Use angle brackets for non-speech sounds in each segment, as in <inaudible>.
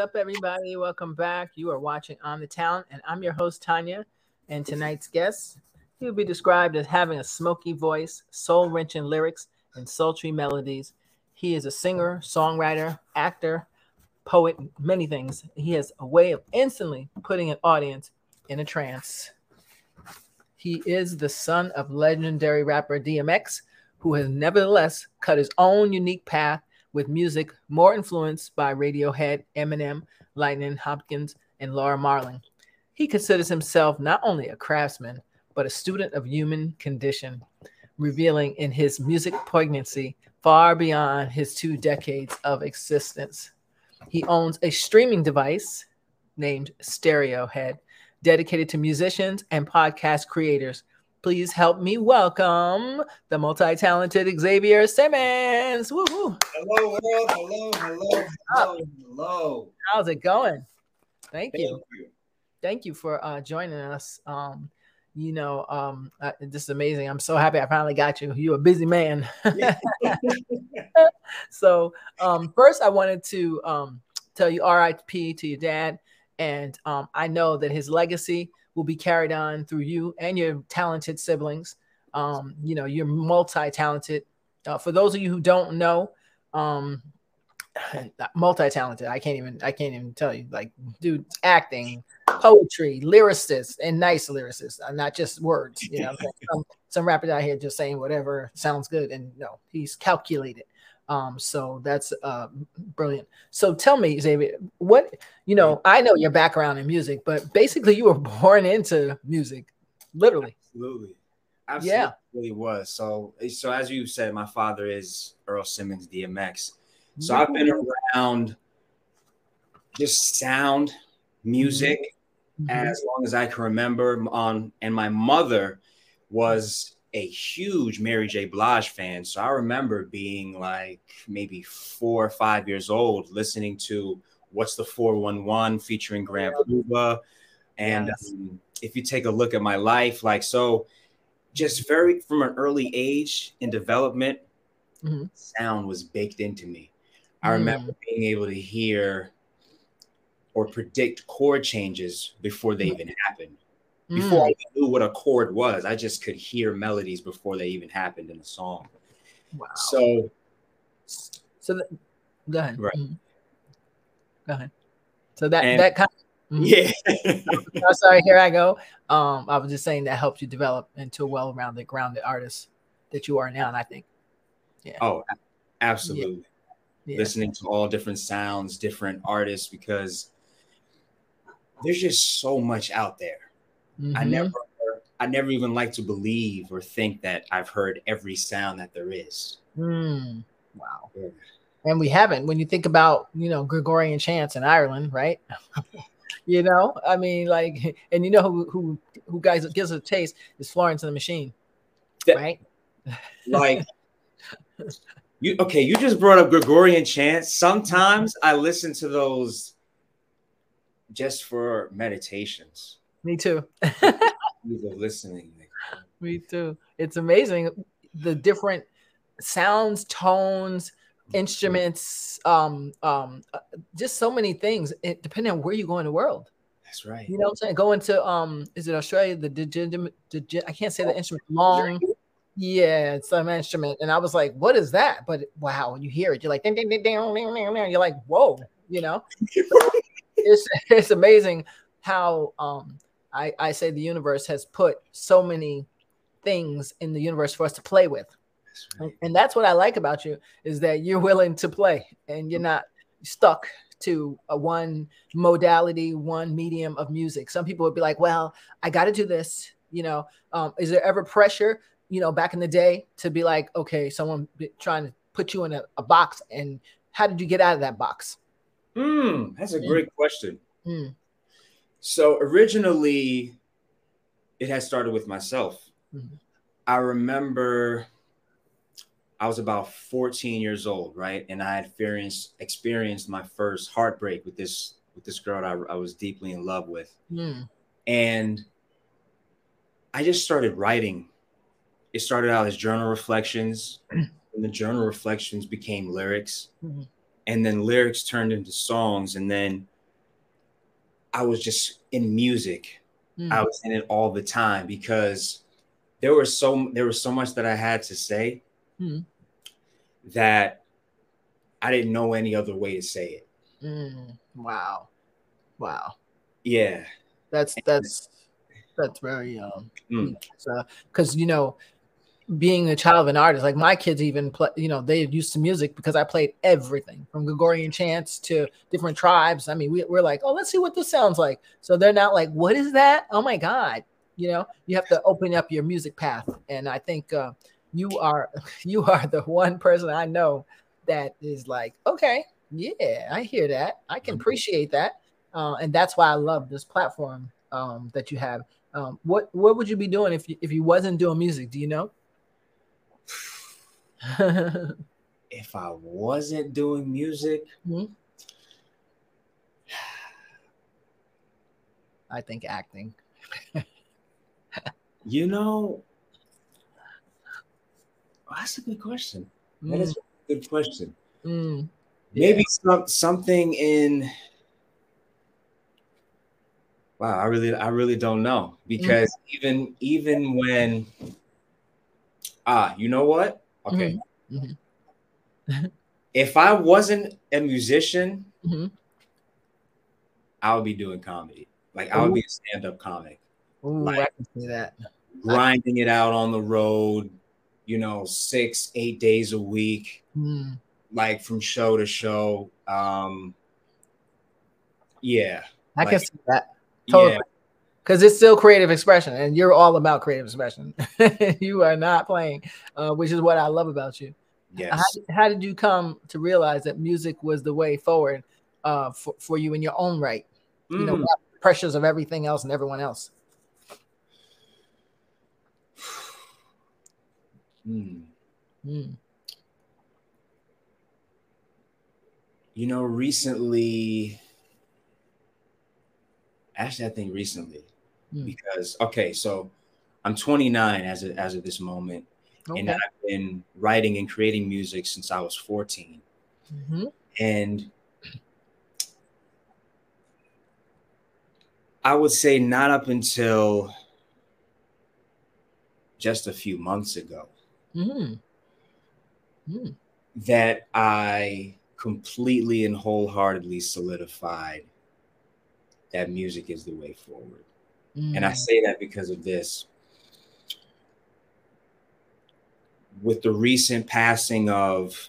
up, everybody? Welcome back. You are watching On the Town, and I'm your host, Tanya. And tonight's guest, he will be described as having a smoky voice, soul wrenching lyrics, and sultry melodies. He is a singer, songwriter, actor, poet, many things. He has a way of instantly putting an audience in a trance. He is the son of legendary rapper DMX, who has nevertheless cut his own unique path with music more influenced by Radiohead, Eminem, Lightnin' Hopkins, and Laura Marling. He considers himself not only a craftsman, but a student of human condition, revealing in his music poignancy far beyond his two decades of existence. He owns a streaming device named Stereohead, dedicated to musicians and podcast creators Please help me welcome the multi-talented Xavier Simmons. Woo-hoo. Hello, world. Hello, hello, hello, hello. How's it going? Thank, Thank you. you. Thank you for uh, joining us. Um, you know, um, uh, this is amazing. I'm so happy I finally got you. You're a busy man. <laughs> so, um, first, I wanted to um, tell you RIP to your dad. And um, I know that his legacy will be carried on through you and your talented siblings. Um, you know, you're multi-talented. Uh, for those of you who don't know, um, <sighs> multi-talented. I can't even I can't even tell you. Like, dude, acting, poetry, lyricist, and nice lyricist, uh, not just words. You know, <laughs> some, some rappers out here just saying whatever sounds good, and no, he's calculated. Um, so that's uh, brilliant. So tell me, Xavier, what you know? I know your background in music, but basically, you were <laughs> born into music, literally. Absolutely, absolutely, yeah, really was. So, so as you said, my father is Earl Simmons, DMX. So I've been around just sound, music, mm-hmm. as long as I can remember. On and my mother was a huge Mary J. Blige fan. So I remember being like maybe four or five years old, listening to What's the 411 featuring Grand Puba. And yes. um, if you take a look at my life, like, so just very from an early age in development, mm-hmm. sound was baked into me. I mm. remember being able to hear or predict chord changes before they mm. even happened. Before mm. I knew what a chord was, I just could hear melodies before they even happened in the song. Wow. So, so that, go ahead. Right. Mm. Go ahead. So that and, that kind. Of, mm. yeah. <laughs> oh, sorry. Here I go. Um, I was just saying that helped you develop into a well-rounded, grounded artist that you are now, and I think. Yeah. Oh, absolutely. Yeah. Yeah. Listening to all different sounds, different artists, because there's just so much out there Mm-hmm. I never I never even like to believe or think that I've heard every sound that there is. Mm. Wow. Yeah. And we haven't. When you think about, you know, Gregorian chants in Ireland, right? <laughs> you know, I mean, like, <laughs> and you know who who who guys gives a taste is Florence and the Machine, that, right? <laughs> like, you okay? You just brought up Gregorian chants. Sometimes I listen to those just for meditations. Me too. listening. <laughs> Me too. It's amazing the different sounds, tones, instruments, um, um, uh, just so many things. It, depending on where you go in the world. That's right. You know what I'm saying? Going to um, is it Australia? The digit, digit I can't say the instrument long. Yeah, it's an instrument, and I was like, "What is that?" But wow, when you hear it, you're like, ding, ding, ding, ding, ding, ding, ding. you're like, "Whoa!" You know, <laughs> it's it's amazing how um I, I say the universe has put so many things in the universe for us to play with. Right. And that's what I like about you is that you're willing to play and you're not stuck to a one modality, one medium of music. Some people would be like, well, I got to do this. You know, um, is there ever pressure, you know, back in the day to be like, okay, someone trying to put you in a, a box and how did you get out of that box? Mm, that's a great question. Mm. So originally, it had started with myself. Mm-hmm. I remember I was about 14 years old, right? And I had experienced experienced my first heartbreak with this with this girl I, I was deeply in love with. Mm. And I just started writing. It started out as journal reflections, <clears throat> and the journal reflections became lyrics. Mm-hmm. and then lyrics turned into songs and then I was just in music. Mm. I was in it all the time because there was so there was so much that I had to say mm. that I didn't know any other way to say it. Mm. Wow. Wow. Yeah. That's that's that's very um because you know being a child of an artist, like my kids even play, you know, they used to music because I played everything from Gregorian chants to different tribes. I mean, we, we're like, oh, let's see what this sounds like. So they're not like, what is that? Oh my God. You know, you have to open up your music path. And I think uh, you are, <laughs> you are the one person I know that is like, okay, yeah, I hear that. I can mm-hmm. appreciate that. Uh, and that's why I love this platform um, that you have. Um, what, what would you be doing if you, if you wasn't doing music? Do you know? If I wasn't doing music, mm-hmm. <sighs> I think acting. <laughs> you know, that's a good question. Mm. That is a good question. Mm. Maybe yeah. some something in wow, I really I really don't know because mm. even even when ah, you know what? Okay. Mm-hmm. mm-hmm. if I wasn't a musician, mm-hmm. I would be doing comedy. Like I would be a stand-up comic. Ooh, like, I can see that. Grinding it out on the road, you know, six, eight days a week, mm. like from show to show. Um, yeah. I like, can see that. Totally. Yeah because it's still creative expression and you're all about creative expression <laughs> you are not playing uh, which is what i love about you yes. How, how, did you come to realize that music was the way forward uh, for, for you in your own right mm. you know mm. pressures of everything else and everyone else mm. Mm. you know recently actually i think recently mm. because okay, so I'm 29 as of, as of this moment, okay. and I've been writing and creating music since I was 14, mm-hmm. and I would say not up until just a few months ago mm. Mm. that I completely and wholeheartedly solidified that music is the way forward. Mm. And I mm. say that because of this. With the recent passing of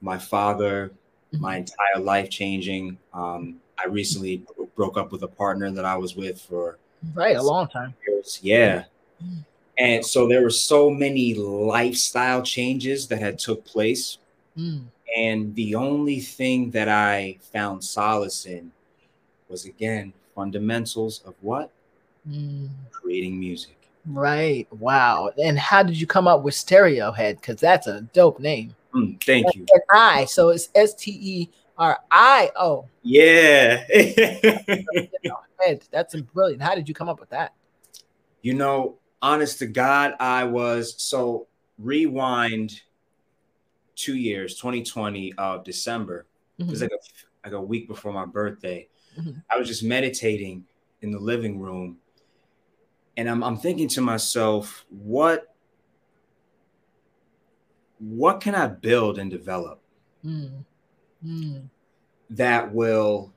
my father, mm-hmm. my entire life changing. Um, I recently broke up with a partner that I was with for right a long time. Years. Yeah. Mm. And so there were so many lifestyle changes that had took place. Mm. And the only thing that I found solace in was again fundamentals of what? Mm. creating music. Right. Wow. And how did you come up with Stereohead? Because that's a dope name. Mm, thank and, you. And I. So it's S T E R I O. Yeah. <laughs> that's brilliant. How did you come up with that? You know, honest to God, I was so rewind two years, 2020 of December. Mm-hmm. It was mm-hmm. like a, like a week before my birthday. Mm-hmm. I was just meditating in the living room and I'm, I'm thinking to myself, what what can I build and develop mm. Mm. that will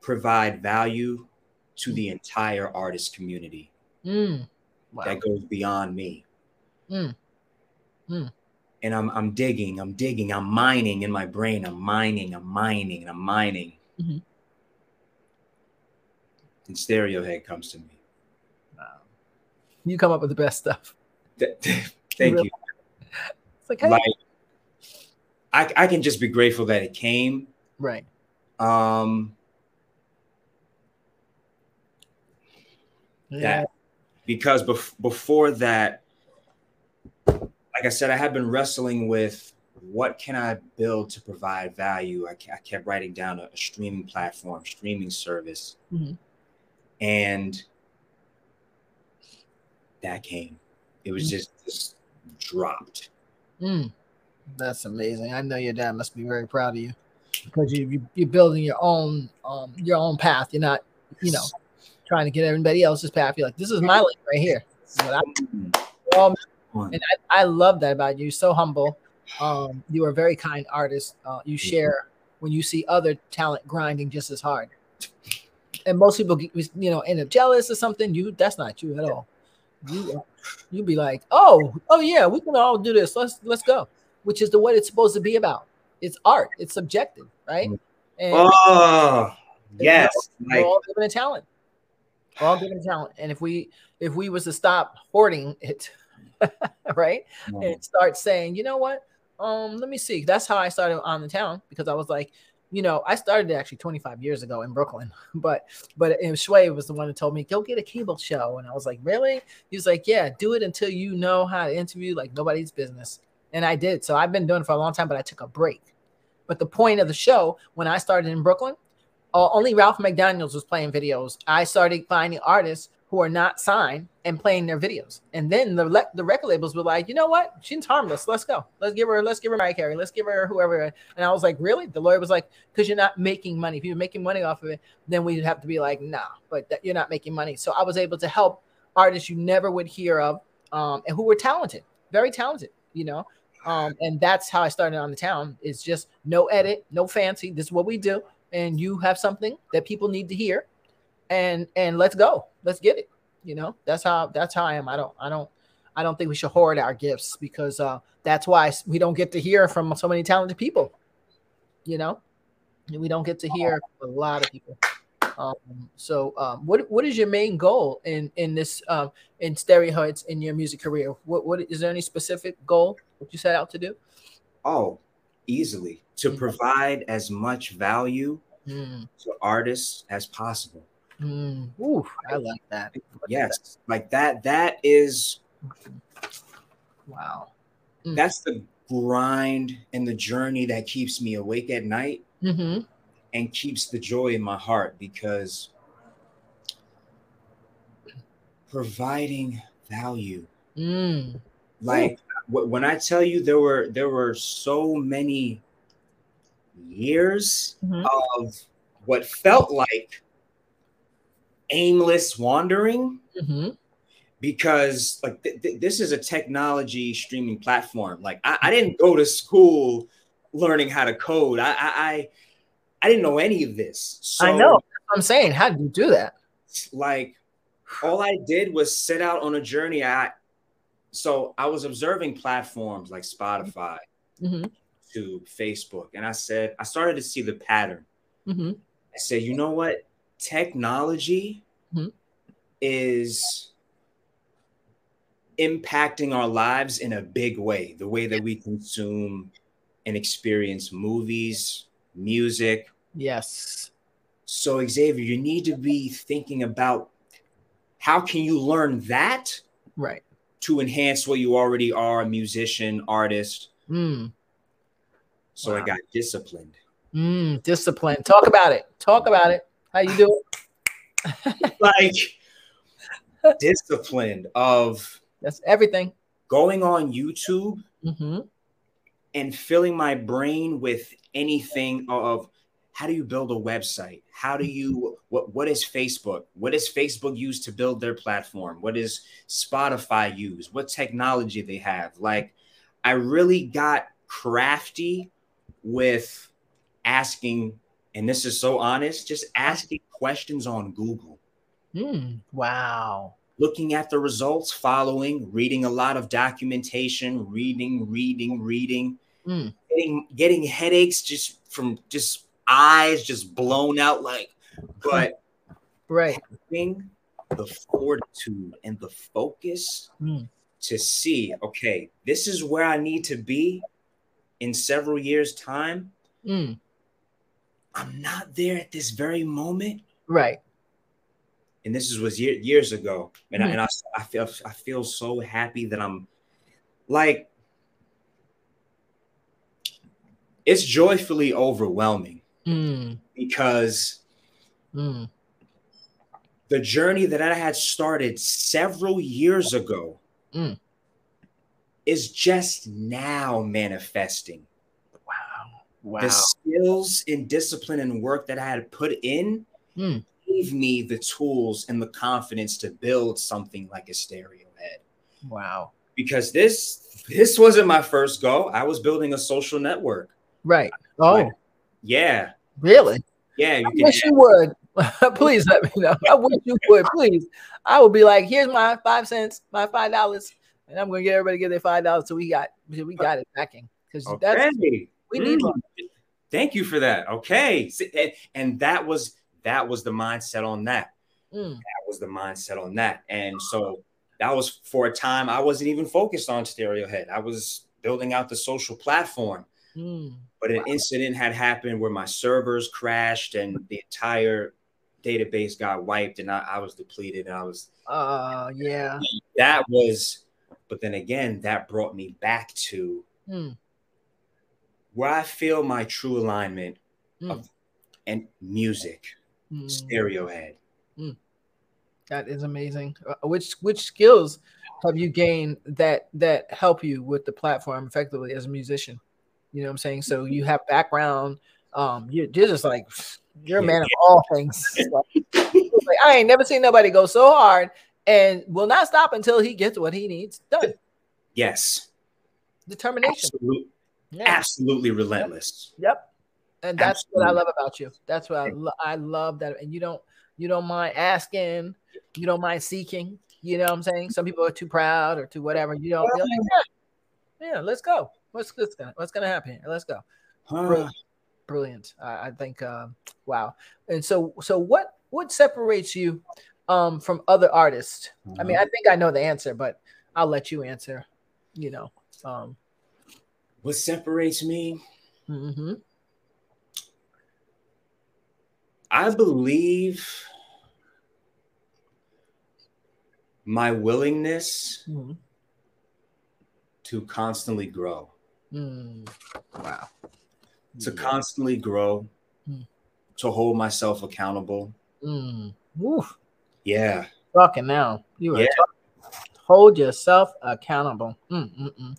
provide value to the entire artist community mm. wow. that goes beyond me. Mm. Mm. And I'm, I'm digging, I'm digging, I'm mining in my brain. I'm mining, I'm mining, and I'm mining. Mm-hmm. And Stereohead comes to me. You come up with the best stuff. Thank you. It's like, hey. like I, I can just be grateful that it came. Right. Um yeah. that because bef- before that like i said i had been wrestling with what can i build to provide value i, I kept writing down a, a streaming platform streaming service mm-hmm. and that came. It was mm. just, just dropped. Mm. That's amazing. I know your dad must be very proud of you. because you, you you're building your own um your own path. You're not, you know, trying to get everybody else's path. You're like, this is my lane right here. What I, um, and I, I love that about you. So humble. Um, you are a very kind artist. Uh, you share when you see other talent grinding just as hard. And most people, you know, end up jealous or something. You, that's not you at all. You, you be like, oh, oh yeah, we can all do this. Let's let's go. Which is the what it's supposed to be about. It's art. It's subjective, right? And oh, yes, we're all, given a talent. We're all given a talent. And if we if we was to stop hoarding it, <laughs> right, and start saying, you know what, um, let me see. That's how I started on the town because I was like, you know, I started actually 25 years ago in Brooklyn, <laughs> but but Shway was the one that told me go get a cable show, and I was like, really? He was like, yeah, do it until you know how to interview like nobody's business, and I did. So I've been doing it for a long time, but I took a break. But the point of the show when I started in Brooklyn, uh, only Ralph McDaniels was playing videos. I started finding artists who are not signed and playing their videos. And then the le- the record labels were like, you know what? She's harmless. Let's go. Let's give her. Let's give her Mariah Carey. Let's give her whoever. And I was like, really? The lawyer was like, because you're not making money. If you're making money off of it, then we'd have to be like, nah. But that, you're not making money. So I was able to help artists you never would hear of, um, and who were talented, very talented. You know. Um, and that's how I started on the town. It's just no edit, no fancy. This is what we do, and you have something that people need to hear, and and let's go let's get it. You know that's how that's how i am. I don't i don't i don't think we should hoard our gifts because uh that's why we don't get to hear from so many talented people you know? We don't get to hear a lot of people. Um, so um, what what is your main goal in in this um in Stereoheads in your music career? What what is there any specific goal what you set out to do? Oh easily. To mm-hmm. provide as much value mm. to artists as possible Mm, ooh, I like that. Yes, like that. That is wow. Mm. That's the grind and the journey that keeps me awake at night mm-hmm. and keeps the joy in my heart because providing value. Mm. Like w- when I tell you there were there were so many years mm-hmm. of what felt like aimless wandering mm-hmm. because like th- th- this is a technology streaming platform. Like I-, I, didn't go to school learning how to code. I i i, didn't know any of this. So, i know i'm saying. How did you do that? Like all i did was set out on a journey. I so i was observing platforms like spotify mm-hmm. to facebook and i said i started to see the pattern. Mm-hmm. i said you know what technology mm-hmm. is impacting our lives in a big way. The way that we consume and experience movies music. Yes. So xavier you need to be thinking about how can you learn that right. to enhance what you already are a musician artist? Mm. so wow. i got disciplined. Mm, discipline. Talk about it. Talk about it how you doing? <laughs> like disciplined of that's everything. Going on YouTube mm-hmm. and filling my brain with anything of how do you build a website? How do you what what is Facebook? What does Facebook use to build their platform? What does Spotify use? What technology they have? Like I really got crafty with asking and this is so honest, just asking questions on Google. Mm, wow. Looking at the results, following, reading a lot of documentation, reading, reading, reading, mm. getting, getting headaches just from just eyes just blown out like, <laughs> but right. Having the fortitude and the focus mm. to see, okay, this is where I need to be in several years' time. Mm I'm not there at this very moment. Right. And this is, was year, years ago. And, mm-hmm. I, and I, I feel I feel so happy that I'm like it's joyfully overwhelming mm. because mm. the journey that I had started several years ago mm. is just now manifesting. Wow. the skills and discipline and work that I had put in mm. gave me the tools and the confidence to build something like a stereo head. Wow. Because this this wasn't my first go. I was building a social network. Right. Oh. Like, yeah. Really? Yeah. You I wish you would. <laughs> please let me know. I wish you would. Please. I would be like, here's my five cents, my five dollars, and I'm gonna get everybody to get their five dollars so we got we got it backing because okay. that's we need mm. Thank you for that. Okay, and, and, that was that was the mindset on that. Mm. That was the mindset on that, and so that was for a time I wasn't even focused on Stereohead. I was building out the social platform. Mm. But an wow. incident had happened where my servers crashed and the entire database got wiped and I, I was depleted and I was uh yeah. That was but then again that brought me back to mm. Where I feel my true alignment mm. of and music, mm. Stereohead. Mm. That is amazing. Uh, which which skills have you gained that that help you with the platform effectively as a musician? You know what I'm saying? So you have background. Um, you're, you're just like you're a man of all things. <laughs> like, I ain't never seen nobody go so hard and will not stop until he gets what he needs done. Yes. Determination. Absolutely, yeah. Absolutely relentless. Yep. yep. And that's Absolutely. what I love about you. That's what I, lo- I love that. And you don't you don't mind asking, you don't mind seeking. You know what I'm saying? Some people are too proud or too whatever. You don't. Like, yeah, yeah, let's go. What's what's gonna what's gonna happen here? Let's go. Brilliant. Brilliant. I, I think. Uh, wow. And so so what what separates you um, from other artists? Mm-hmm. I mean, I mm-hmm. think I know the answer, but I'll let you answer. You know. Um, what separates me? Mm-hmm. I believe my willingness mm-hmm. to constantly grow. Mm. Wow. To yeah. constantly grow, mm. to hold myself accountable. Mm. Yeah. Talking now. You are yeah. talking. hold yourself accountable. Mm-mm-mm.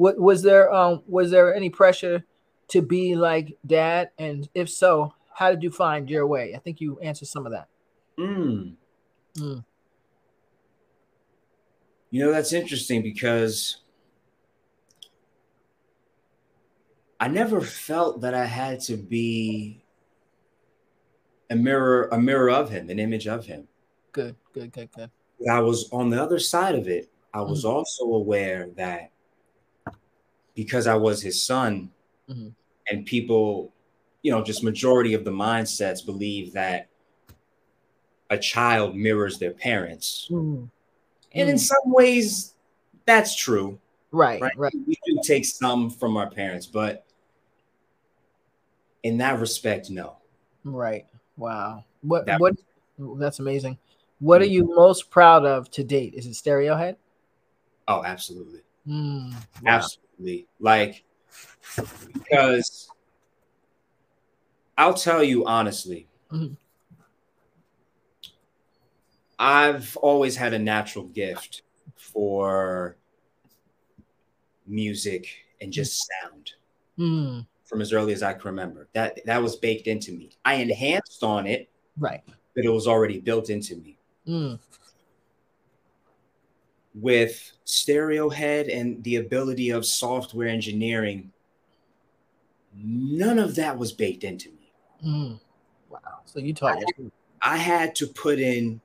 What was there? Um, was there any pressure to be like dad? And if so, how did you find your way? I think you answered some of that. Mm. Mm. You know, that's interesting because I never felt that I had to be a mirror, a mirror of him, an image of him. Good, good, good, good. I was on the other side of it. I was mm-hmm. also aware that because I was his son, mm-hmm. and people you know, just majority of the mindsets believe that a child mirrors their parents. Mm. And in some ways, that's true. Right, right. right. We do take some from our parents, but in that respect, no. Right. Wow. What that, what that's amazing. What are you most proud of to date? Is it Stereohead? Oh, absolutely. Mm, wow. Absolutely. Like because I'll tell you honestly. Mm-hmm. I've always had a natural gift for music and just sound mm. from as early as I can remember. That that was baked into me. I enhanced on it, right? But it was already built into me. Mm. With Stereohead and the ability of software engineering, none of that was baked into me. Mm. Wow. So you taught I, I had to put in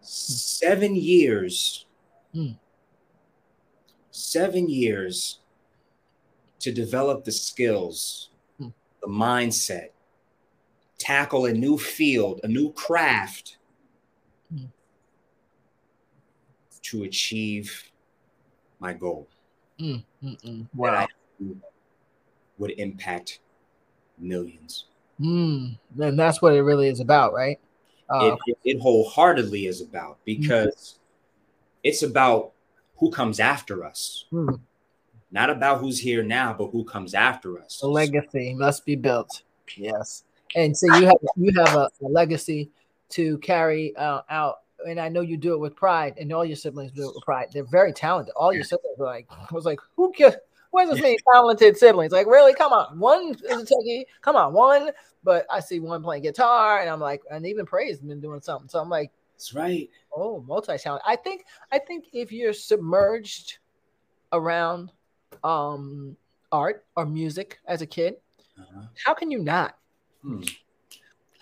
seven years, mm. seven years to develop the skills, mm. the mindset, tackle a new field, a new craft mm. To achieve my goal. Mm, wow would impact millions. Mm, and that's what it really is about, right? Uh, it, it, wholeheartedly is about because mm it's about who comes after us. Mm. Not about who's here now, but who comes after us. The legacy must be built. Yes, and so you have you have a, a legacy to carry uh, out, and I know you do it with pride, and all your siblings do it with pride. They're very talented. All your siblings are like, I was like, who can Where's this many talented siblings? Like, really? Come on. One is a techie. Come on, one. But I see one playing guitar, and I'm like, and even Praise been doing something. So I'm like, that's right. Oh, multi-talent. I think I think if you're submerged around um art or music as a kid, uh-huh. how can you not? Hmm.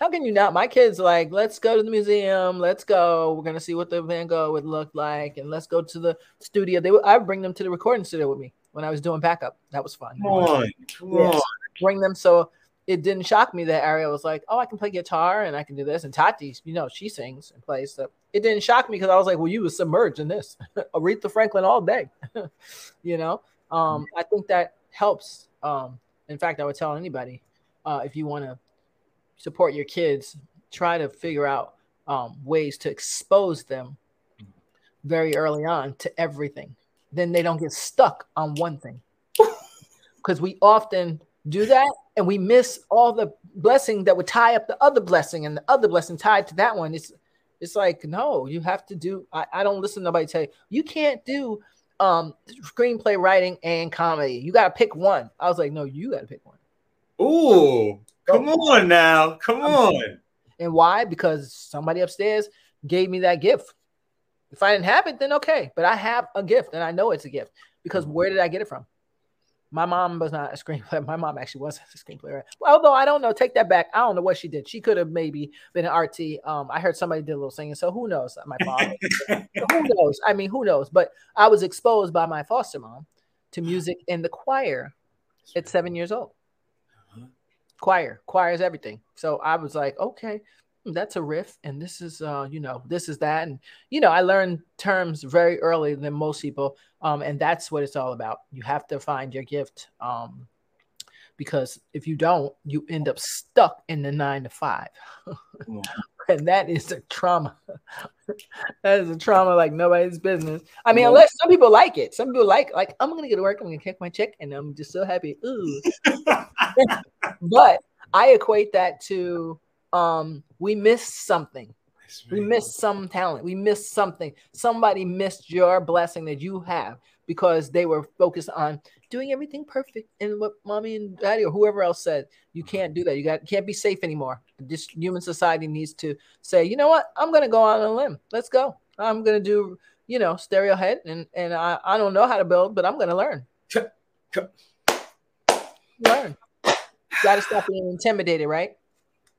How can you not? My kids like, let's go to the museum. Let's go. We're gonna see what the Van Gogh would look like, and let's go to the studio. They would. I bring them to the recording studio with me when I was doing backup. That was fun. Come on, come yes. on. Bring them so it didn't shock me that Ariel was like, oh, I can play guitar and I can do this. And Tati, you know, she sings and plays. So it didn't shock me because I was like, well, you were submerged in this. <laughs> Aretha Franklin all day. <laughs> you know, um, I think that helps. Um, in fact, I would tell anybody uh, if you want to support your kids, try to figure out um, ways to expose them very early on to everything. Then they don't get stuck on one thing. <laughs> Because we often do that and we miss all the blessing that would tie up the other blessing and the other blessing tied to that one. It's it's like, no, you have to do. I, I don't listen to nobody tell you you can't do um screenplay writing and comedy. You gotta pick one. I was like, no, you gotta pick one. Ooh, come on now. Come on. And why? Because somebody upstairs gave me that gift. If I didn't have it, then okay. But I have a gift and I know it's a gift because where did I get it from? My mom was not a screenplay. <laughs> My mom actually was a screenplay. Well, although I don't know, take that back. I don't know what she did. She could have maybe been an RT. Um, I heard somebody did a little singing, so who knows? My father. <laughs> who knows? I mean, who knows? But I was exposed by my foster mom to music in the choir at seven years old. Choir, choir is everything. So I was like, okay, that's a riff and this is uh you know this is that. And you know i learned terms very early than most people um and that's what it's all about. You have to find your gift um because if you don't you end up stuck in the nine to five. <laughs> And that is a trauma. <laughs> That is a trauma like nobody's business. I mean unless some people like it. Some people like like i'm gonna get to work i'm gonna kick my check and i'm just so happy. Ooh. <laughs> <laughs> but i equate that to um we missed something. We missed some talent. We missed something. Somebody missed your blessing that you have because they were focused on doing everything perfect and what mommy and daddy or whoever else said. You can't do that. You got can't be safe anymore. This human society needs to say you know what? I'm gonna go on a limb. Let's go. I'm gonna do you know Stereohead and and i, I don't know how to build but i'm gonna learn. Learn got to stop being intimidated right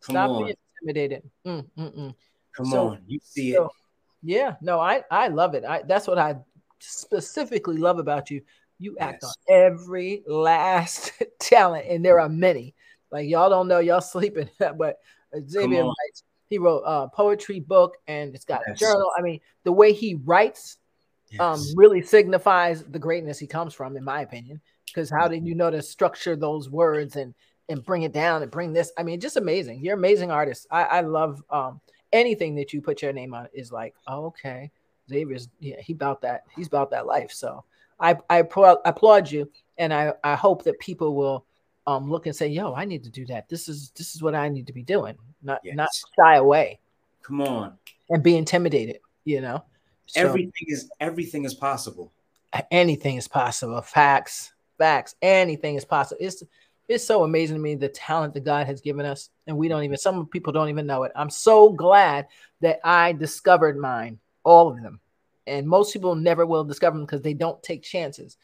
Come Stop on. being intimidated. Mm, mm, mm. Come so, on, you see so, it. Yeah, no, I I love it. I that's what I specifically love about you. You act yes. on every last <laughs> talent, and there are many. Like y'all don't know, y'all <laughs> sleeping, but Xavier writes. He wrote a poetry book, and it's got yes. a journal. I mean, the way he writes um, yes. um, really signifies the greatness he comes from, in my opinion. Because how did you know to structure those words and and bring it down and bring this. I mean, just amazing. You're amazing artist. I, I love um, anything that you put your name on is like, oh, okay, Xavier's yeah, he about that. He's about that life. So I I applaud, you, and I I hope that people will um look and say, yo, I need to do that. This is this is what I need to be doing. Not yes. not shy away. Come on. And be intimidated. You know. So, everything is everything is possible. Anything is possible. Facts. Facts. Anything is possible. It's it's so amazing to me the talent that God has given us, and we don't even some people don't even know it. I'm so glad that I discovered mine, all of them, and most people never will discover them because they don't take chances.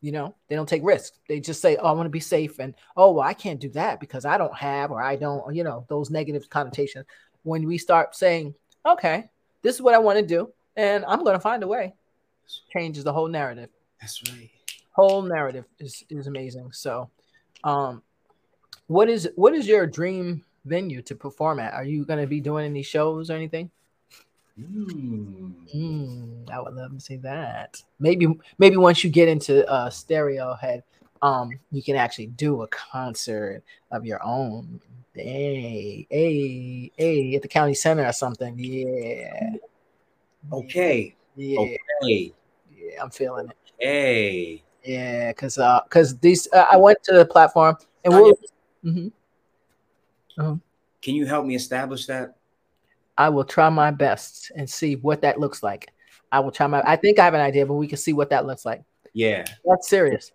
You know, they don't take risks. They just say, "Oh, I want to be safe," and "Oh, well, I can't do that because I don't have or I don't," you know, those negative connotations. When we start saying, "Okay, this is what I want to do, and I'm going to find a way," changes the whole narrative. That's right. Whole narrative is is amazing. So um, what is what is your dream venue to perform at? Are you going to be doing any shows or anything? Mm. Mm, I would love to see that. Maybe maybe once you get into uh, Stereohead, um, you can actually do a concert of your own. Hey, hey, hey, at the county center or something. Yeah. Okay. Yeah. Okay. Yeah, I'm feeling it. Hey. Yeah, because uh, because these uh, I went to the platform and we'll. Mm-hmm. Uh-huh. Can you help me establish that? I will try my best and see what that looks like. I will try my. I think I have an idea, but we can see what that looks like. Yeah, that's serious.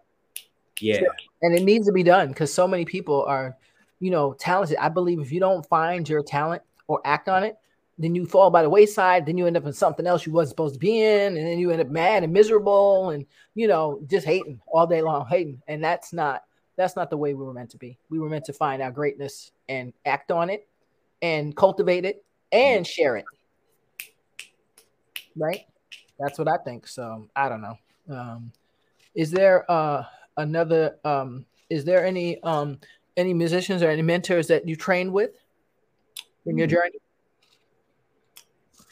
Yeah. And it needs to be done because so many people are, you know, talented. I believe if you don't find your talent or act on it, then you fall by the wayside. Then you end up in something else you wasn't supposed to be in, and then you end up mad and miserable, and you know, just hating all day long, hating. And that's not that's not the way we were meant to be. We were meant to find our greatness and act on it, and cultivate it and share it. Right? That's what I think. So I don't know. Um, is there uh, another? Um, is there any um, any musicians or any mentors that you trained with in your hmm. journey?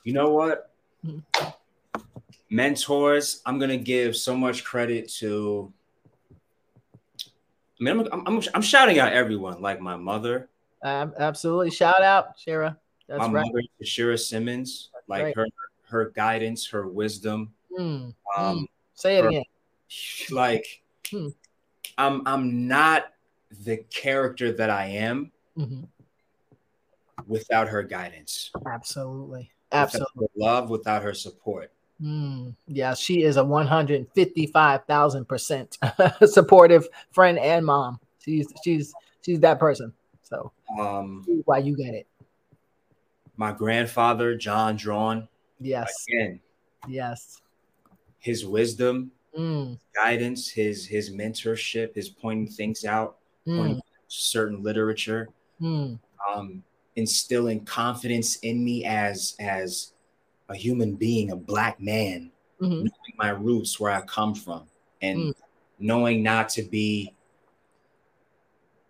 You know what? Mentors, I'm gonna give so much credit to. I mean, I'm, I'm, I'm shouting out everyone, like my mother. Um, absolutely, shout out Shira. That's my right. mother, Shira Simmons, That's like right. her her guidance, her wisdom. Mm. Um, Say it her, again. <laughs> Like, hmm. I'm I'm not the character that I am mm-hmm. without her guidance. Absolutely. Absolutely. love without her support. Mm, yeah, she is a 155,000 percent <laughs> supportive friend and mom. She's she's she's that person. So um why you get it. My grandfather, John Drawn. Yes. Again. Yes. His wisdom, mm. guidance, his his mentorship, his pointing things out, mm. pointing certain literature. Mm. Um, instilling confidence in me as as a human being, a black man, mm-hmm. knowing my roots, where I come from, and mm. knowing not to be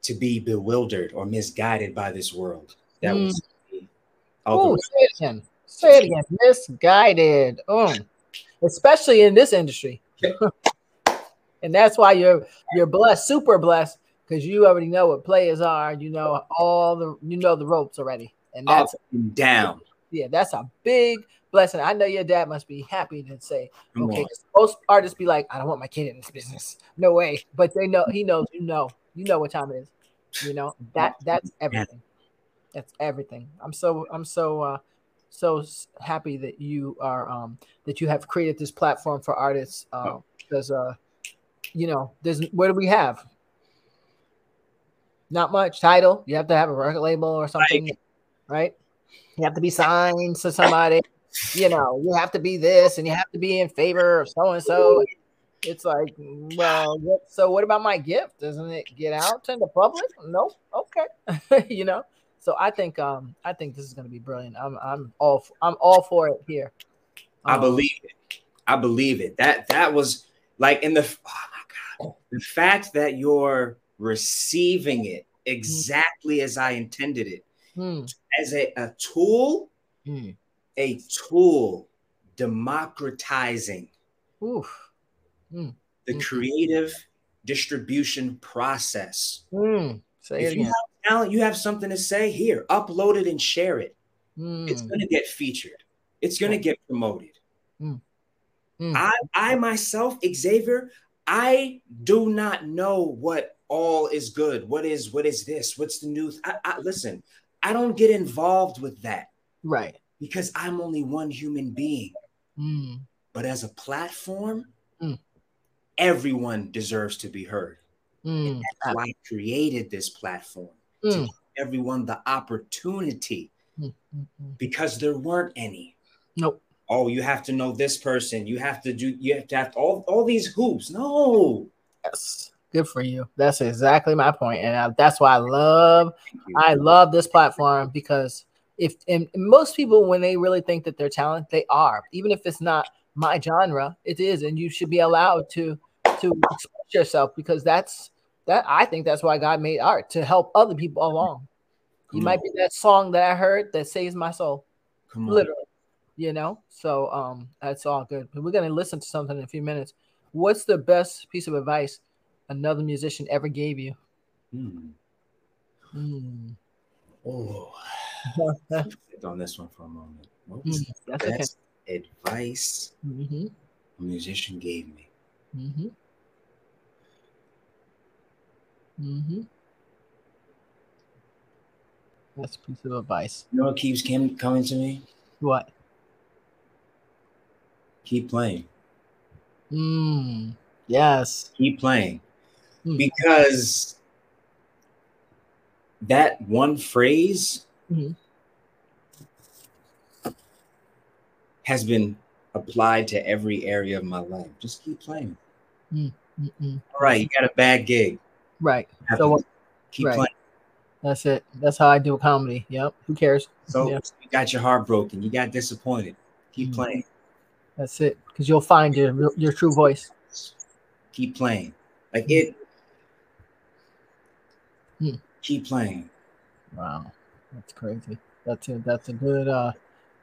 to be bewildered or misguided by this world. That mm. was oh, say it again. Say it again. Misguided. Oh, especially in this industry. <laughs> and that's why you're you're blessed, super blessed, because you already know what players are. You know all the you know the ropes already, and that's and down. Yeah, that's a big blessing. I know your dad must be happy to say, Come okay. Most artists be like, I don't want my kid in this business. No way. But they know he knows. You know. You know what time it is. You know that <laughs> that's everything. That's everything. I'm so I'm so uh so happy that you are um that you have created this platform for artists uh, oh. because uh you know there's what do we have not much title. You have to have a record label or something, right? right? You have to be signed to somebody. you know, you have to be this and you have to be in favor of so and so. It's like, well, what, so what about my gift? Doesn't it get out to the public? No, okay, <laughs> you know. So I think, um, I think this is going to be brilliant. I'm, I'm all, I'm all for it here. Um, I believe it. I believe it. That that was like in the, oh my god, the fact that you're receiving it exactly mm. as I intended it mm. as a, a tool, mm. a tool democratizing mm. the creative distribution process. Say if you have talent, you have something to say here, upload it and share it. It's going to get featured. It's going to get promoted. I, I myself, Xavier, I do not know what all is good. What is what is this? What's the news? I, I, listen, I don't get involved with that. Right. Because I'm only one human being. Mm. But as a platform, mm. everyone deserves to be heard. Mm. that's why I created this platform to mm. give everyone the opportunity mm, mm, because there weren't any. Nope. Oh, you have to know this person. You have to do. You have to have all all these hoops. No. Yes. Good for you. That's exactly my point, and I, that's why I love I love this platform because if and most people when they really think that they're talented, they are. Even if it's not my genre, it is, and you should be allowed to to express yourself because that's that. I think that's why God made art to help other people along. You might be that song that I heard that saves my soul, literally. You know, so um, that's all good. But we're gonna listen to something in a few minutes. What's the best piece of advice another musician ever gave you? Hmm. Mm. Oh, <laughs> on this one for a moment. What was mm, the best okay. advice mm-hmm. a musician gave me? Mm-hmm. Mm-hmm. That's a piece of advice. You know what keeps coming to me? What? Keep playing. Mm. Yes. Keep playing mm. because that one phrase mm-hmm. has been applied to every area of my life. Just keep playing. Mm. All right, you got a bad gig. Right. So keep right. playing. That's it. That's how I do a comedy. Yep. Who cares? So yep. you got your heart broken. You got disappointed. Keep mm-hmm. playing. That's it. Because you'll find your your true voice. Keep playing. Like it. Hmm. Keep playing. Wow, that's crazy. That's a that's a good uh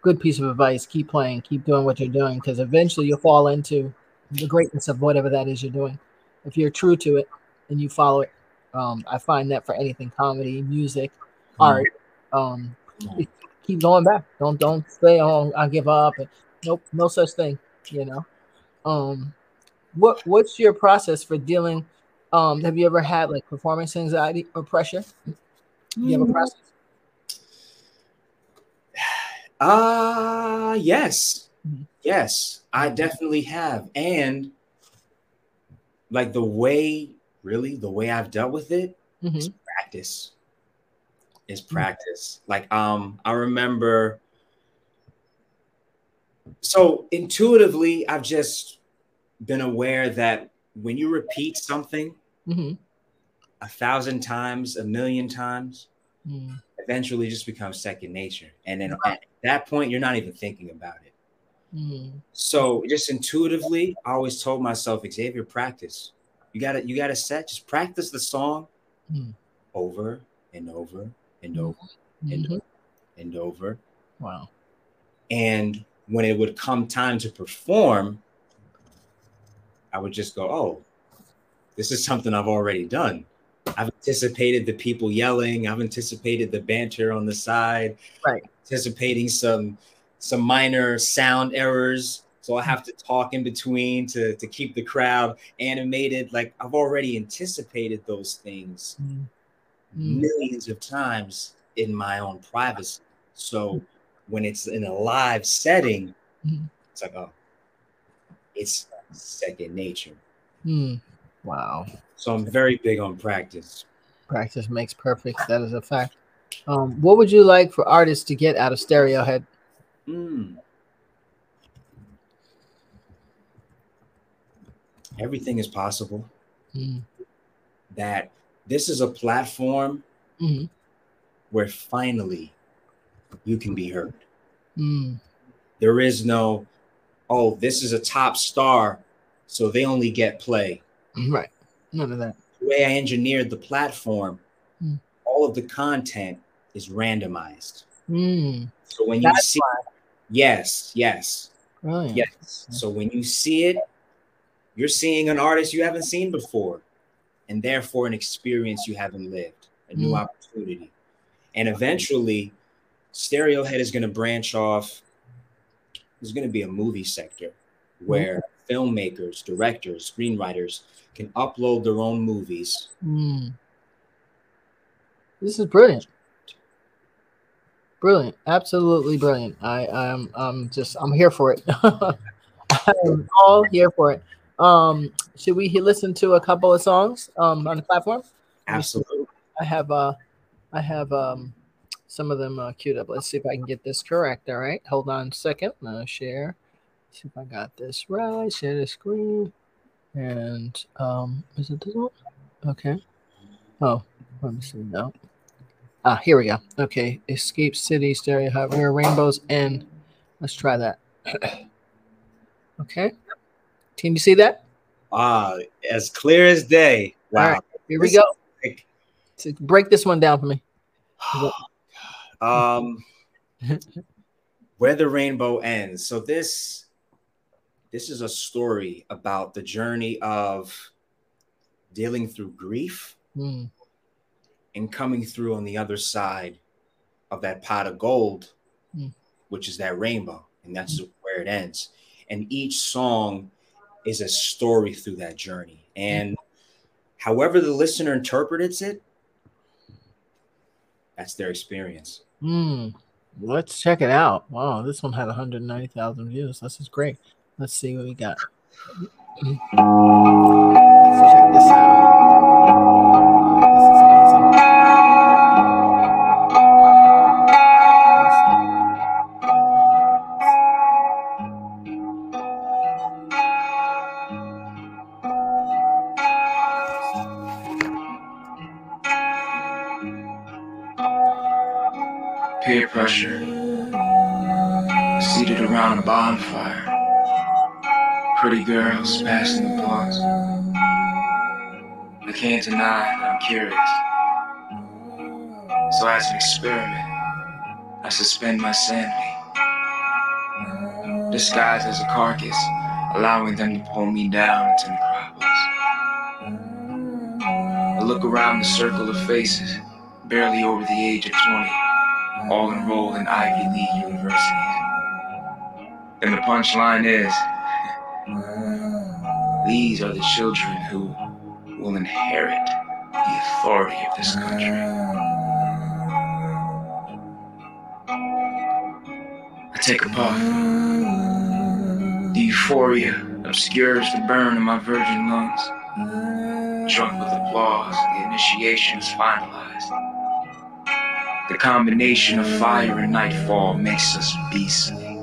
good piece of advice. Keep playing. Keep doing what you're doing because eventually you'll fall into the greatness of whatever that is you're doing. If you're true to it and you follow it, um, I find that for anything comedy, music, mm. art, um, <laughs> keep going back. Don't don't say, "Oh, I give up." Nope, no such thing. You know. Um, what what's your process for dealing? Um, have you ever had like performance anxiety or pressure? Do you have a mm. process? Ah, uh, yes. Mm-hmm. Yes, I definitely have. And like the way, really, the way I've dealt with it mm-hmm. is practice. Is mm-hmm. practice. Like, um, I remember. So intuitively, I've just been aware that when you repeat something mm-hmm. a thousand times, a million times, mm. eventually just becomes second nature. And then at that point, you're not even thinking about it. Mm-hmm. So just intuitively, I always told myself, Xavier, practice. You gotta, you gotta set, just practice the song mm-hmm. over and over and over and mm-hmm. over and over. Wow. And when it would come time to perform, I would just go, oh, this is something I've already done. I've anticipated the people yelling. I've anticipated the banter on the side. Right. Anticipating some some minor sound errors. So I have to talk in between to, to keep the crowd animated. Like I've already anticipated those things mm. millions of times in my own privacy. So when it's in a live setting, mm. it's like, oh, it's second nature. Wow. So I'm very big on practice. Practice makes perfect. That is a fact. Um, what would you like for artists to get out of Stereohead? Mm. Everything is possible. Mm. That this is a platform mm-hmm. where finally you can be heard. Mm. There is no, oh, this is a top star, so they only get play. <clears throat> Right. None of that. The way I engineered the platform, mm. all of the content is randomized. Mm. So when you That's see, why. yes, yes, Brilliant. yes. So when you see it, you're seeing an artist you haven't seen before, and therefore an experience you haven't lived, a new mm. opportunity, and eventually, Stereohead is going to branch off. There's going to be a movie sector where mm filmmakers, directors, screenwriters can upload their own movies. Mm. This is brilliant. Brilliant. Absolutely brilliant. I, I'm I'm just I'm here for it. <laughs> I'm all here for it. Um, should we listen to a couple of songs um on the platform? Absolutely. I have uh I have um some of them uh, queued up. Let's see if I can get this correct. All right, hold on a second. Uh, share. See if I got this right. Share the screen. And um, is it this one? Okay. Oh, let me see now. Ah, here we go. Okay, Escape City Stereohead. Where rainbows end. Let's try that. <clears throat> okay. Can you see that? Ah, as clear as day. Wow. All right, here we go. Like... So break this one down for me. <sighs> um, <laughs> where the rainbow ends. So this this is a story about the journey of dealing through grief mm. and coming through on the other side of that pot of gold, mm. which is that rainbow. And that's mm. where it ends. And each song is a story through that journey. And however the listener interprets it, that's their experience. Mm. Let's check it out. Wow, this one had 190,000 views. This is great. Let's see what we got. Deny that I'm curious. So, as an experiment, I suspend my sanity. Disguised as a carcass, allowing them to pull me down into necropolis. I look around the circle of faces, barely over the age of 20, all enrolled in Ivy League universities. And the punchline is <laughs> these are the children who will inherit the authority of this country. I take a puff. The euphoria obscures the burn in my virgin lungs. Drunk with applause, the initiation is finalized. The combination of fire and nightfall makes us beastly.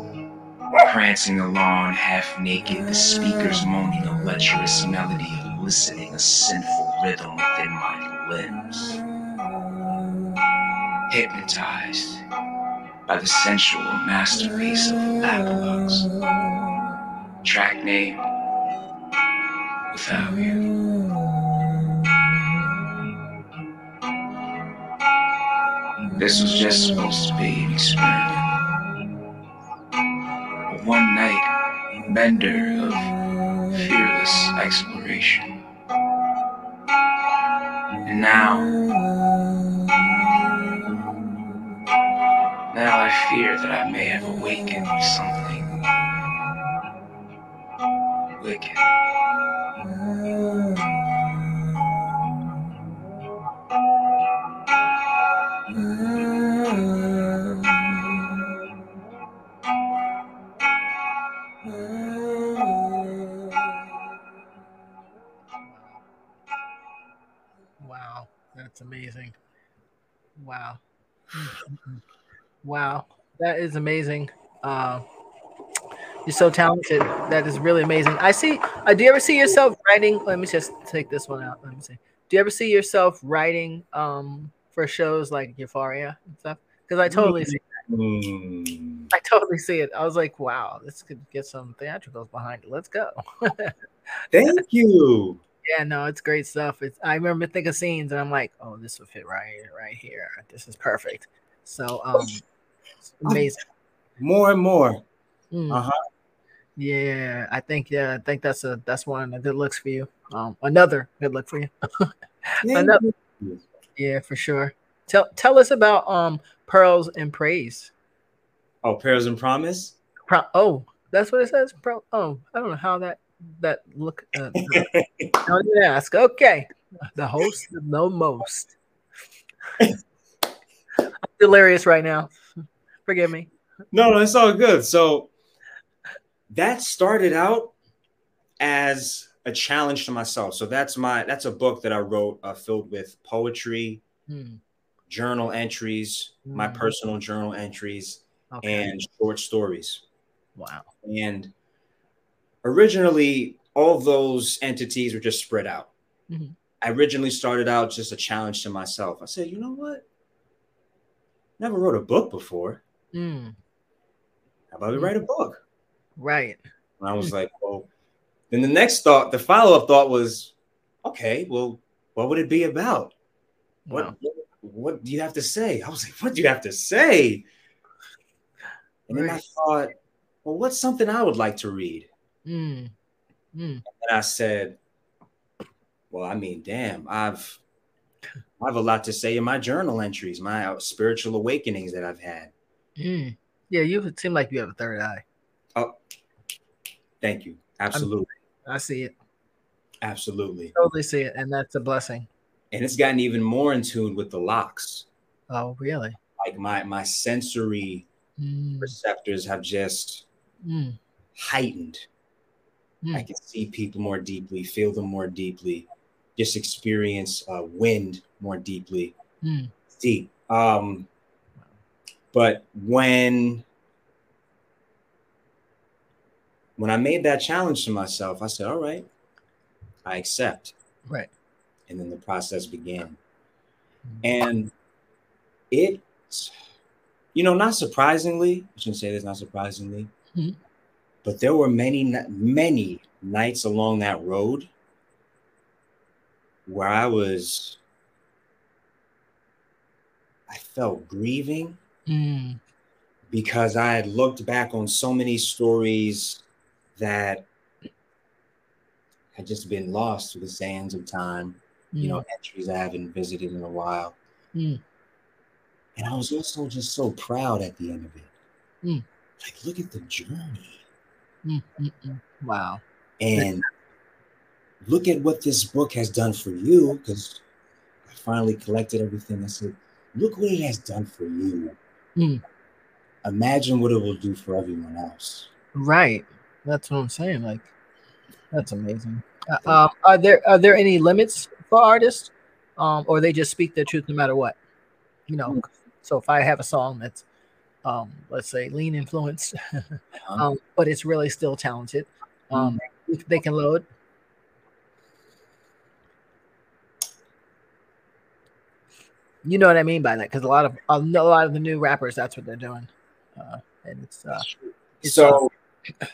Prancing along, half naked, the speakers moaning a lecherous melody, eliciting a sinful rhythm within my limbs. Hypnotized by the sensual masterpiece of Lapalux. Track name Without You. This was just supposed to be an experiment. A one night bender of fearless exploration. And now, now I fear that I may have awakened something wicked. That's amazing. Wow. Wow, that is amazing. Uh, you're so talented. That is really amazing. I see. Uh, do you ever see yourself writing? Let me just take this one out. Let me see. Do you ever see yourself writing um, for shows like Euphoria and stuff? Because I totally see. Mm. I totally see it. I was like, wow, this could get some theatricals behind it. Let's go. <laughs> Thank you. Yeah, no, it's great stuff. It's I remember thinking scenes and I'm like, oh, this would fit right right here. This is perfect. So um it's amazing. More and more. Mm. Uh huh. Yeah, I think yeah, I think that's a that's one of the good looks for you. Um another good look for you. <laughs> Another- yeah, for sure. Tell tell us about um pearls and praise. Oh, Pearls and Promise. Pro- oh, that's what it says. Pro- oh, I don't know how that that look. Uh, <laughs> don't even ask. Okay, the host know most. I'm delirious right now. Forgive me. No, no, it's all good. So that started out as a challenge to myself. So that's my that's a book that I wrote uh, filled with poetry, Hmm, journal entries, my Mhm. personal journal entries, Okay. and short stories. wow. And originally, all those entities were just spread out. Mhm. I originally started out just a challenge to myself. I said, you know what? Never wrote a book before. Mm, How about we Mm. write a book? right. And I was like, well, then the next thought, the follow up thought was, okay, well, what would it be about? What, Wow. what what do you have to say? I was like, what do you have to say? And then I thought, well, what's something I would like to read? Mm, mm, And I said, well, I mean, damn, I've I have a lot to say in my journal entries, my spiritual awakenings that I've had. mm. Yeah, you seem like you have a third eye. Oh, thank you. Absolutely. I see it. Absolutely. Totally see it, and that's a blessing. And it's gotten even more in tune with the locks. Oh, really? Like my my sensory Mm, receptors have just mm, heightened. Hmm. I can see people more deeply, feel them more deeply, just experience uh, wind more deeply. mm. Deep. Um, but when when I made that challenge to myself, I said, "All right, I accept." Right. And then the process began, and it, you know, not surprisingly, I shouldn't say this, not surprisingly, Mhm. But there were many, many nights along that road where I was, I felt grieving Mm, because I had looked back on so many stories that had just been lost to the sands of time, you know, entries I haven't visited in a while. Mm. And I was also just so proud at the end of it. Mm. Like, look at the journey. Mm, mm, mm. Wow. And look at what this book has done for you. Because I finally collected everything. I said, look what it has done for you. Mm. Imagine what it will do for everyone else. Right. That's what I'm saying. Like, that's amazing. Uh, um, are there are there any limits for artists, um, or they just speak their truth no matter what? You know. So if I have a song that's, um, let's say, lean influenced, <laughs> um, but it's really still talented, um, they can load. You know what I mean by that, because a lot of a lot of the new rappers, that's what they're doing, uh, and it's uh, it's, So,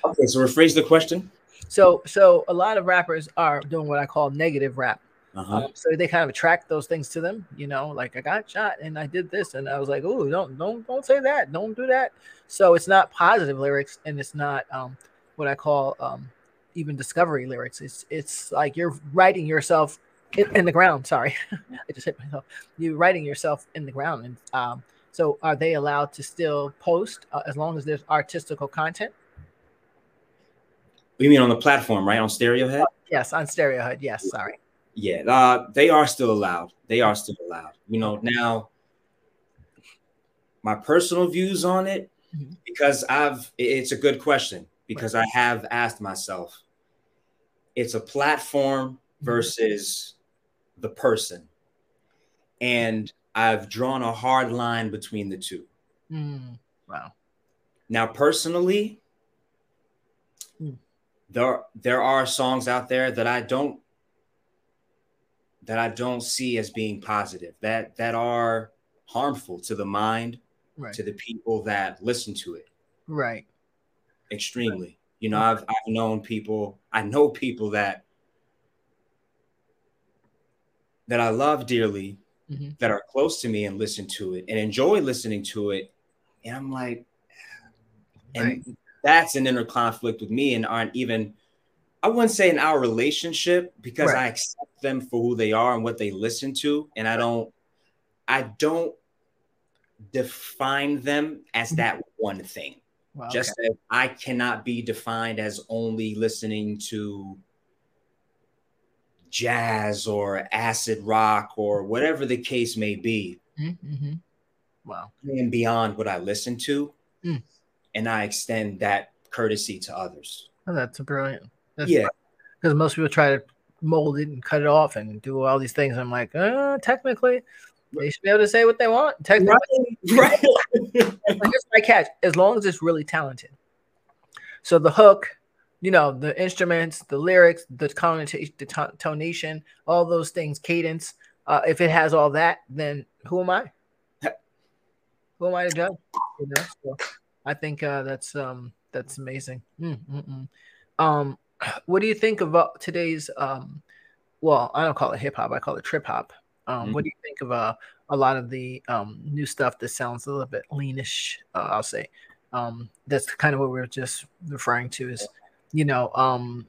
okay, so rephrase the question. So, so a lot of rappers are doing what I call negative rap. Uh-huh. Um, so they kind of attract those things to them, you know, like I got shot and I did this, and I was like, oh, don't, don't, don't say that, don't do that. So it's not positive lyrics, and it's not um, what I call um, even discovery lyrics. It's, it's like you're writing yourself in, in the ground. Sorry, <laughs> I just hit myself. You're writing yourself in the ground, and um, so are they allowed to still post uh, as long as there's artistical content? You mean on the platform, right? On Stereohead? Yes, on Stereohead. Yes, sorry. Yeah, uh, they are still allowed. They are still allowed. You know, now my personal views on it, Mhm. because I've, it's a good question because I have asked myself, it's a platform versus the person. And I've drawn a hard line between the two. Mm, wow. Now, personally, Hmm. there there are songs out there that I don't that I don't see as being positive that that are harmful to the mind Right. to the people that listen to it Right. extremely. You know, I've I've known people, I know people that that I love dearly Mhm. that are close to me and listen to it and enjoy listening to it. And I'm like, and Right. that's an inner conflict with me and aren't even I wouldn't say in our relationship because Right. I accept them for who they are and what they listen to. And I don't I don't define them as Mhm. that one thing. Wow, Just as I cannot be defined as only listening to jazz or acid rock or whatever the case may be, okay. Mhm. Wow. and beyond what I listen to. Mm. And I extend that courtesy to others. Oh, that's brilliant. That's yeah. Because most people try to mold it and cut it off and do all these things. I'm like, uh, technically, they should be able to say what they want. Technically, Right. <laughs> But <laughs> here's my catch: as long as it's really talented. So the hook, you know, the instruments, the lyrics, the connotation, the to- tonation, all those things, cadence. Uh, if it has all that, then who am I? Who am I to judge? You know, so I think uh, that's um that's amazing. Mm, mm, mm. Um, what do you think about today's um? Well, I don't call it hip hop. I call it trip hop. Um, Mhm. What do you think of uh, a lot of the um, new stuff that sounds a little bit leanish? Uh, I'll say. Um, that's kind of what we are just referring to. Is you know, um,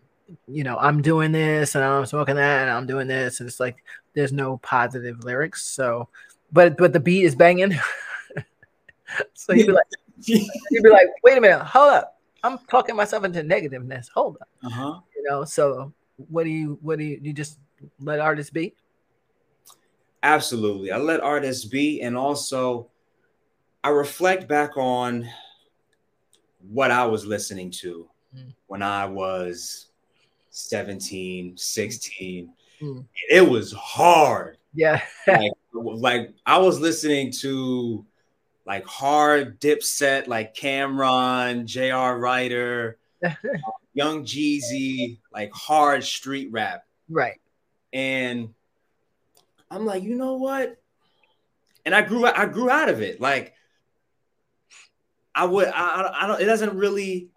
you know, I'm doing this and I'm smoking that and I'm doing this, and it's like there's no positive lyrics. So, but but the beat is banging. <laughs> so you'd be like, you'd be like, wait a minute, hold up, I'm talking myself into negativeness. Hold up, uh-huh. you know. So what do you what do you you just let artists be? Absolutely. I let artists be. And also, I reflect back on what I was listening to Mm. when I was 17, 16. Mm. It was hard. Yeah, like, like I was listening to like hard dipset, like Cam'ron, J.R. Writer, <laughs> Young Jeezy, like hard street rap. right. And I'm like, you know what? And I grew I grew out of it. Like I would I, I don't it doesn't really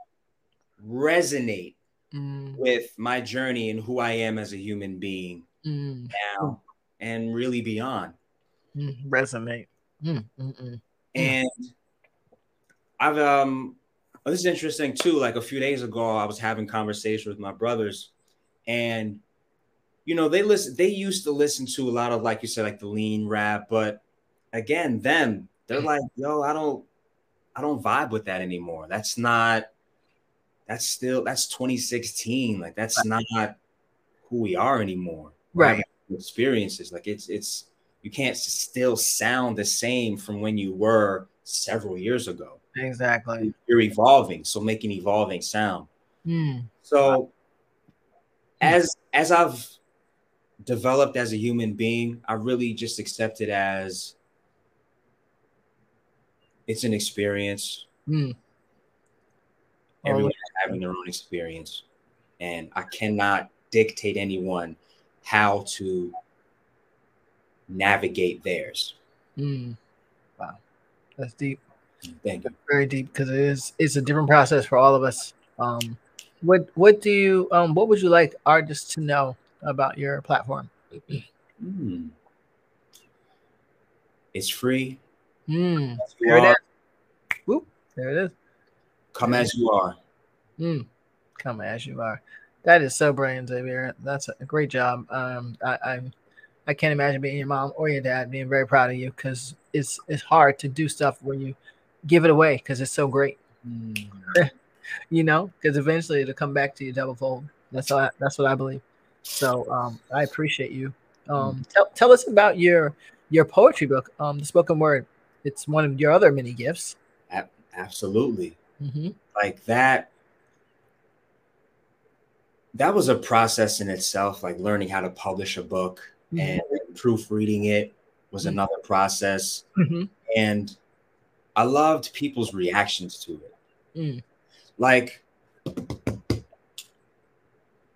resonate mm. with my journey and who I am as a human being mm. now and really beyond. Mm. Resonate. Mm, mm, mm. And I've um this is interesting too. Like a few days ago, I was having conversation with my brothers, and you know, they listen, they used to listen to a lot of like you said, like the lean rap, but again, them, they're like, yo, I don't I don't vibe with that anymore. That's not that's still that's 2016. Like that's right. not who we are anymore. Right. Experiences. Like it's it's you can't still sound the same from when you were several years ago. Exactly. You're evolving, so make an evolving sound. Mm. So as as I've developed as a human being, I really just accept it as it's an experience. Mm. Everyone having their own experience, and I cannot dictate anyone how to navigate theirs. Mm. Wow, that's deep. Thank you. very deep because it is it's a different process for all of us. Um, what what do you um what would you like artists to know about your platform? Mm. It's free. Mm. There it is. Whoop, there it is. Come as you are. Mm. Come as you are. That is so brilliant, Xavier. That's a great job. Um, I, I'm I can't imagine being your mom or your dad being very proud of you because it's it's hard to do stuff when you give it away because it's so great. Mm. <laughs> you know, because eventually it'll come back to you double fold. That's what I, that's what I believe. So um, I appreciate you. Um, mm. tell, tell us about your your poetry book, um, the spoken word. It's one of your other many gifts. Absolutely, mm-hmm. like that. That was a process in itself, like learning how to publish a book mm-hmm. and proofreading it was mm-hmm. another process. Mm-hmm. And I loved people's reactions to it. Mm. Like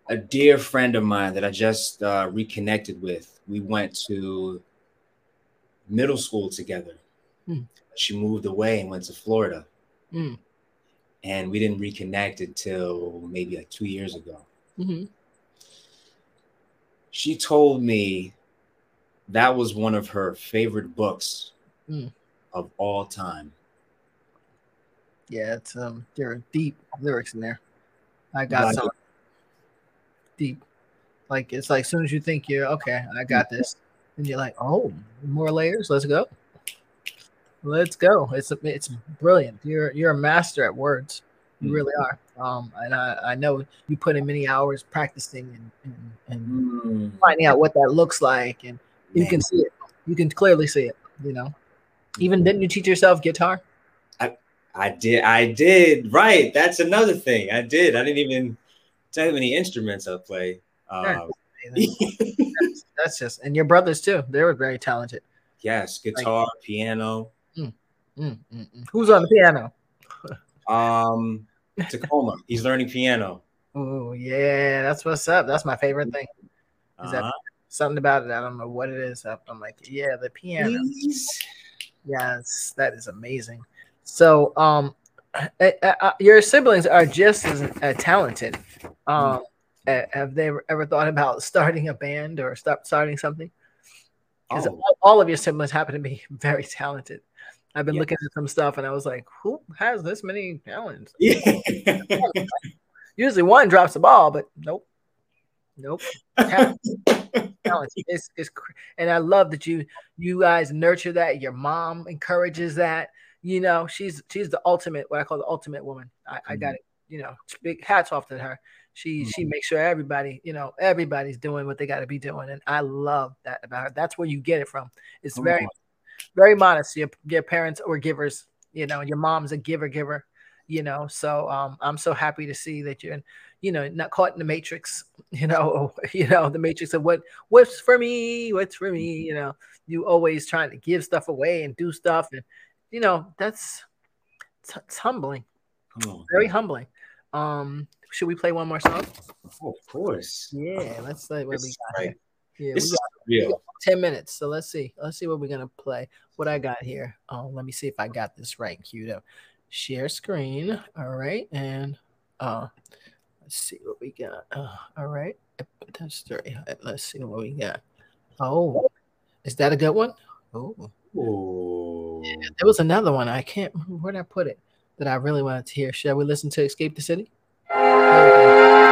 a dear friend of mine that I just uh, reconnected with, we went to middle school together. Mm. She moved away and went to Florida. Mm. And we didn't reconnect until maybe like two years ago. Mm-hmm she told me that was one of her favorite books mm. of all time. Yeah, it's um there are deep lyrics in there. I got like, some deep. Like it's like as soon as you think you're okay, I got this, and you're like, oh, more layers. Let's go. Let's go. It's it's brilliant. You're you're a master at words. You mm. really are. Um, and I, I know you put in many hours practicing and, and, and mm. finding out what that looks like, and you Man. can see it. You can clearly see it. You know, even mm-hmm. didn't you teach yourself guitar? I I did. I did. Right. That's another thing. I did. I didn't even tell you many instruments I play. Um, that's, that's, just and your brothers too. They were very talented. Yes, guitar, like, piano. Mm, mm, mm, mm. Who's on the piano? um, Tacoma. He's learning piano. Oh yeah, that's what's up. That's my favorite thing. Is uh-huh. that something about it? I don't know what it is. I'm like, yeah, the piano. Please? Yes, that is amazing. So, um, uh, uh, your siblings are just as uh, talented. Um, uh, have they ever thought about starting a band or start starting something? Because oh. all, all of your siblings happen to be <laughs> very talented. I've been yeah. looking at some stuff and I was like, who has this many talents? Yeah. <laughs> Usually one drops the ball, but nope. Nope. <laughs> It's, it's, and I love that you you guys nurture that. Your mom encourages that. You know, she's she's the ultimate, what I call the ultimate woman. I, mm-hmm. I got it. You know, big hats off to her. She mm-hmm. she makes sure everybody, you know, everybody's doing what they got to be doing, and I love that about her. That's where you get it from. It's very very modest. Your, your parents were givers, you know, your mom's a giver, giver, you know. So um, I'm so happy to see that you're, you know, not caught in the matrix, <laughs> you know, <laughs> you know, the matrix of what what's for me, what's for me, you know. You always trying to give stuff away and do stuff, and you know that's it's, it's humbling, oh, very humbling. Um, should we play one more song? Oh, of course. Yeah, let's say what we got. Right. Yeah, we got, we got, 10 minutes. So let's see. Let's see what we're gonna play. What I got here. Oh, let me see if I got this right queued up. share screen. All right, and uh, let's see what we got. Uh, all right, that's three. Let's see what we got. Oh, is that a good one? Oh. Ooh. Yeah, there was another one. I can't remember where did I put it that I really wanted to hear. Shall we listen to Escape the City? Wow.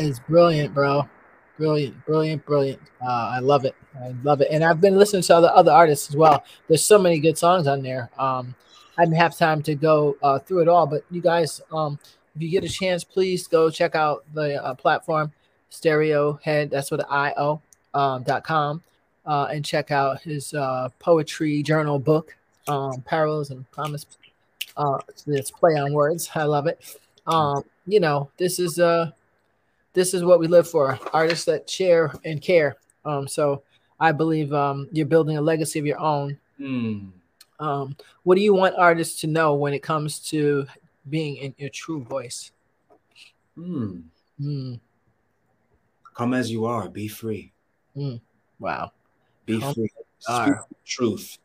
Is brilliant, bro. Brilliant, brilliant, brilliant. Uh, I love it. I love it. And I've been listening to other other artists as well. There's so many good songs on there. Um, I didn't have time to go uh, through it all, but you guys, um, if you get a chance, please go check out the uh, platform Stereohead. That's with I O um, dot com, uh, and check out his uh, poetry journal book, um, Parallels and Promise. Uh, it's play on words. I love it. Um, you know, this is uh this is what we live for artists that share and care um so i believe um you're building a legacy of your own Mm. um what do you want artists to know when it comes to being in your true voice Mm. Hmm. Come as you are. Be free. wow Be Come free. Speak truth.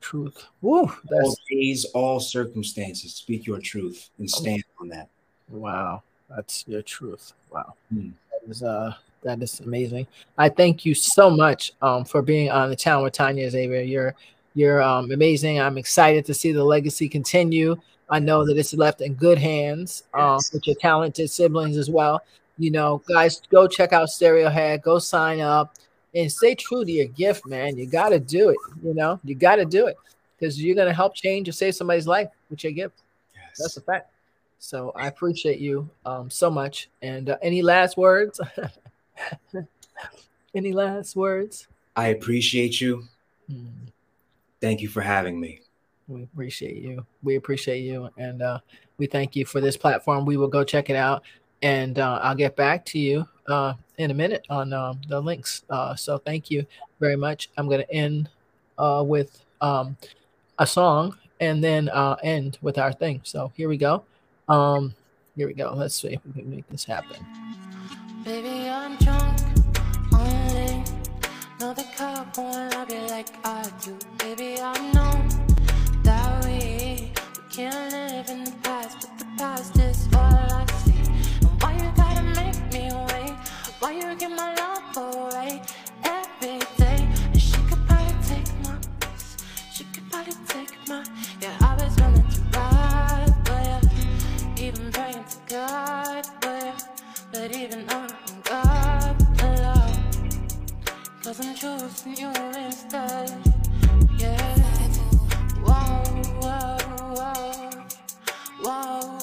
truth Woo, All days, all circumstances. Speak your truth and stand on that. wow that's your truth. Wow. Hmm. that is uh that is amazing. I thank you so much um for being on the town with tanya xavier. You're you're um amazing. I'm excited to see the legacy continue. I know that it's left in good hands um Yes. with your talented siblings as well. You know guys go check out Stereohead. Go sign up and stay true to your gift man. You got to do it you know? You got to do it because you're going to help change or save somebody's life with your gift. Yes. that's a fact. So I appreciate you um, so much. And uh, any last words? <laughs> any last words? I appreciate you. Hmm, Thank you for having me. we appreciate you. We appreciate you. And uh, we thank you for this platform. We will go check it out. And uh, I'll get back to you uh, in a minute on um, the links. Uh, so thank you very much. I'm going to end uh, with um, a song and then uh, end with our thing. So here we go. Um, here we go. Let's see if we can make this happen. Baby, I'm drunk only. No, the won't love you like I do. Baby, I know that we, we can't live in the past, but the past is all But even I'm God alone, cause I'm choosing you instead. Yeah. Whoa, whoa, whoa, whoa.